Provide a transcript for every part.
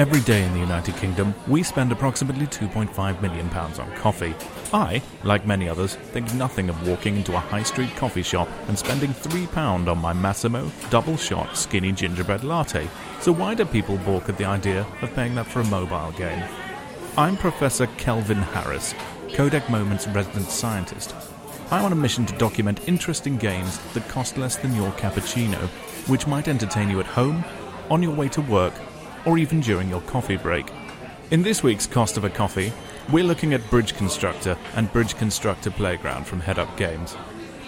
Every day in the United Kingdom, we spend approximately £2.5 million on coffee. I, like many others, think nothing of walking into a high street coffee shop and spending £3 on my Massimo double shot skinny gingerbread latte. So why do people balk at the idea of paying that for a mobile game? I'm Professor Kelvin Harris, Codec Moments resident scientist. I'm on a mission to document interesting games that cost less than your cappuccino, which might entertain you at home, on your way to work, or even during your coffee break. In this week's Cost of a Coffee, we're looking at Bridge Constructor and Bridge Constructor Playground from Headup Games.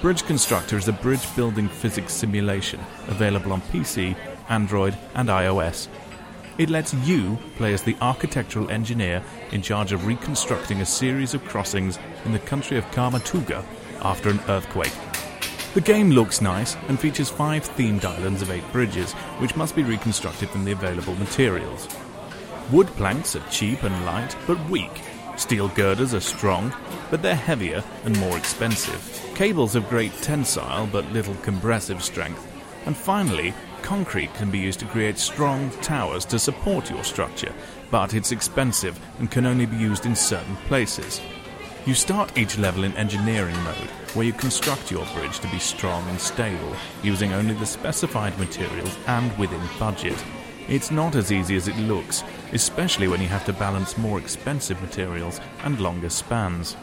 Bridge Constructor is a bridge building physics simulation available on PC, Android, and iOS. It lets you play as the architectural engineer in charge of reconstructing a series of crossings in the country of Kamatuga after an earthquake. The game looks nice and features five themed islands of eight bridges, which must be reconstructed from the available materials. Wood planks are cheap and light, but weak. Steel girders are strong, but they're heavier and more expensive. Cables have great tensile but little compressive strength. And finally, concrete can be used to create strong towers to support your structure, but it's expensive and can only be used in certain places. You start each level in engineering mode, where you construct your bridge to be strong and stable, using only the specified materials and within budget. It's not as easy as it looks, especially when you have to balance more expensive materials and longer spans.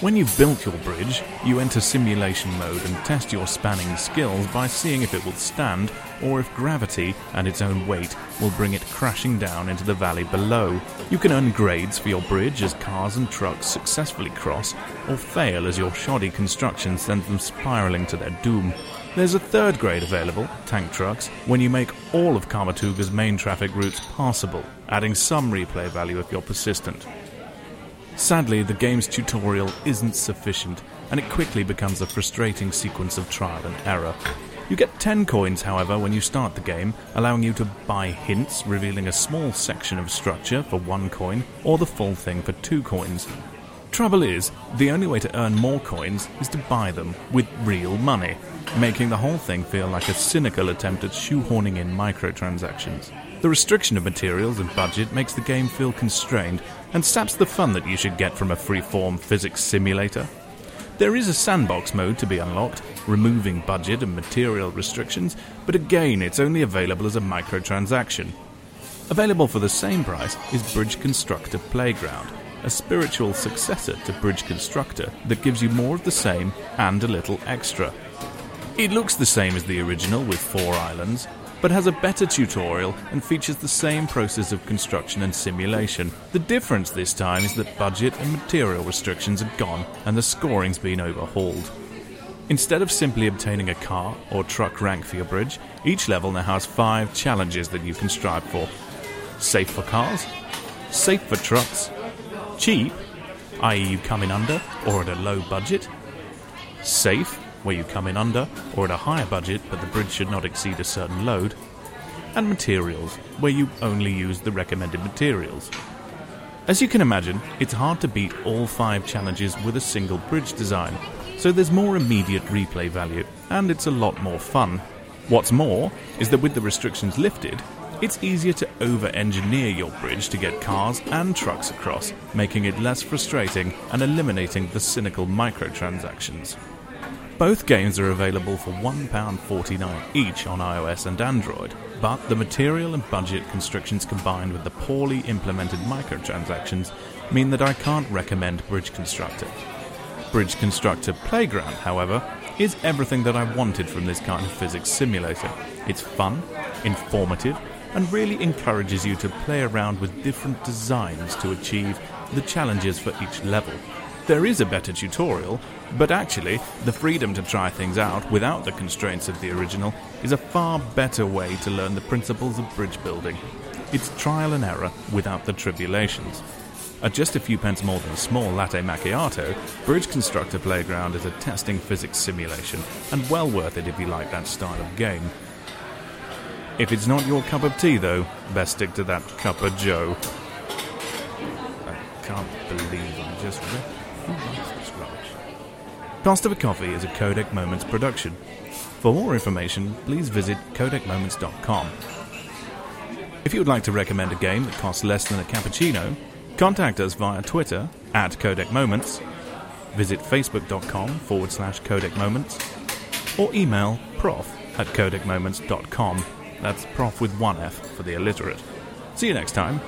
When you've built your bridge, you enter simulation mode and test your spanning skills by seeing if it will stand or if gravity and its own weight will bring it crashing down into the valley below. You can earn grades for your bridge as cars and trucks successfully cross or fail as your shoddy construction sends them spiraling to their doom. There's a third grade available, tank trucks, when you make all of Kamatuga's main traffic routes passable, adding some replay value if you're persistent. Sadly, the game's tutorial isn't sufficient, and it quickly becomes a frustrating sequence of trial and error. You get 10 coins, however, when you start the game, allowing you to buy hints revealing a small section of structure for 1 coin, or the full thing for 2 coins. Trouble is, the only way to earn more coins is to buy them with real money, making the whole thing feel like a cynical attempt at shoehorning in microtransactions. The restriction of materials and budget makes the game feel constrained and saps the fun that you should get from a free-form physics simulator. There is a sandbox mode to be unlocked, removing budget and material restrictions, but again it's only available as a microtransaction. Available for the same price is Bridge Constructor Playground, a spiritual successor to Bridge Constructor that gives you more of the same and a little extra. It looks the same as the original with four islands, but has a better tutorial and features the same process of construction and simulation. The difference this time is that budget and material restrictions are gone and the scoring's been overhauled. Instead of simply obtaining a car or truck rank for your bridge, each level now has five challenges that you can strive for. Safe for cars, safe for trucks, cheap, i.e., you come in under or at a low budget, safe, where you come in under or at a higher budget but the bridge should not exceed a certain load, and materials, where you only use the recommended materials. As you can imagine, it's hard to beat all five challenges with a single bridge design, so there's more immediate replay value, and it's a lot more fun. What's more is that with the restrictions lifted, it's easier to over engineer your bridge to get cars and trucks across, making it less frustrating and eliminating the cynical microtransactions. Both games are available for £1.49 each on iOS and Android, but the material and budget constrictions combined with the poorly implemented microtransactions mean that I can't recommend Bridge Constructor. Bridge Constructor Playground, however, is everything that I wanted from this kind of physics simulator. It's fun, informative, and really encourages you to play around with different designs to achieve the challenges for each level. There is a better tutorial, but actually, the freedom to try things out without the constraints of the original is a far better way to learn the principles of bridge building. It's trial and error without the tribulations. At just a few pence more than a small latte macchiato, Bridge Constructor Playground is a testing physics simulation, and well worth it if you like that style of game. If it's not your cup of tea, though, best stick to that cup of joe. I can't believe I just. Who this rubbish? Cost of a Coffee is a Codec Moments production. For more information, please visit codecmoments.com. If you you would like to recommend a game that costs less than a cappuccino, contact us via Twitter at Codec Moments, visit facebook.com forward slash Codec Moments, or email prof at codecmoments.com. That's prof with one F for the illiterate. See you next time.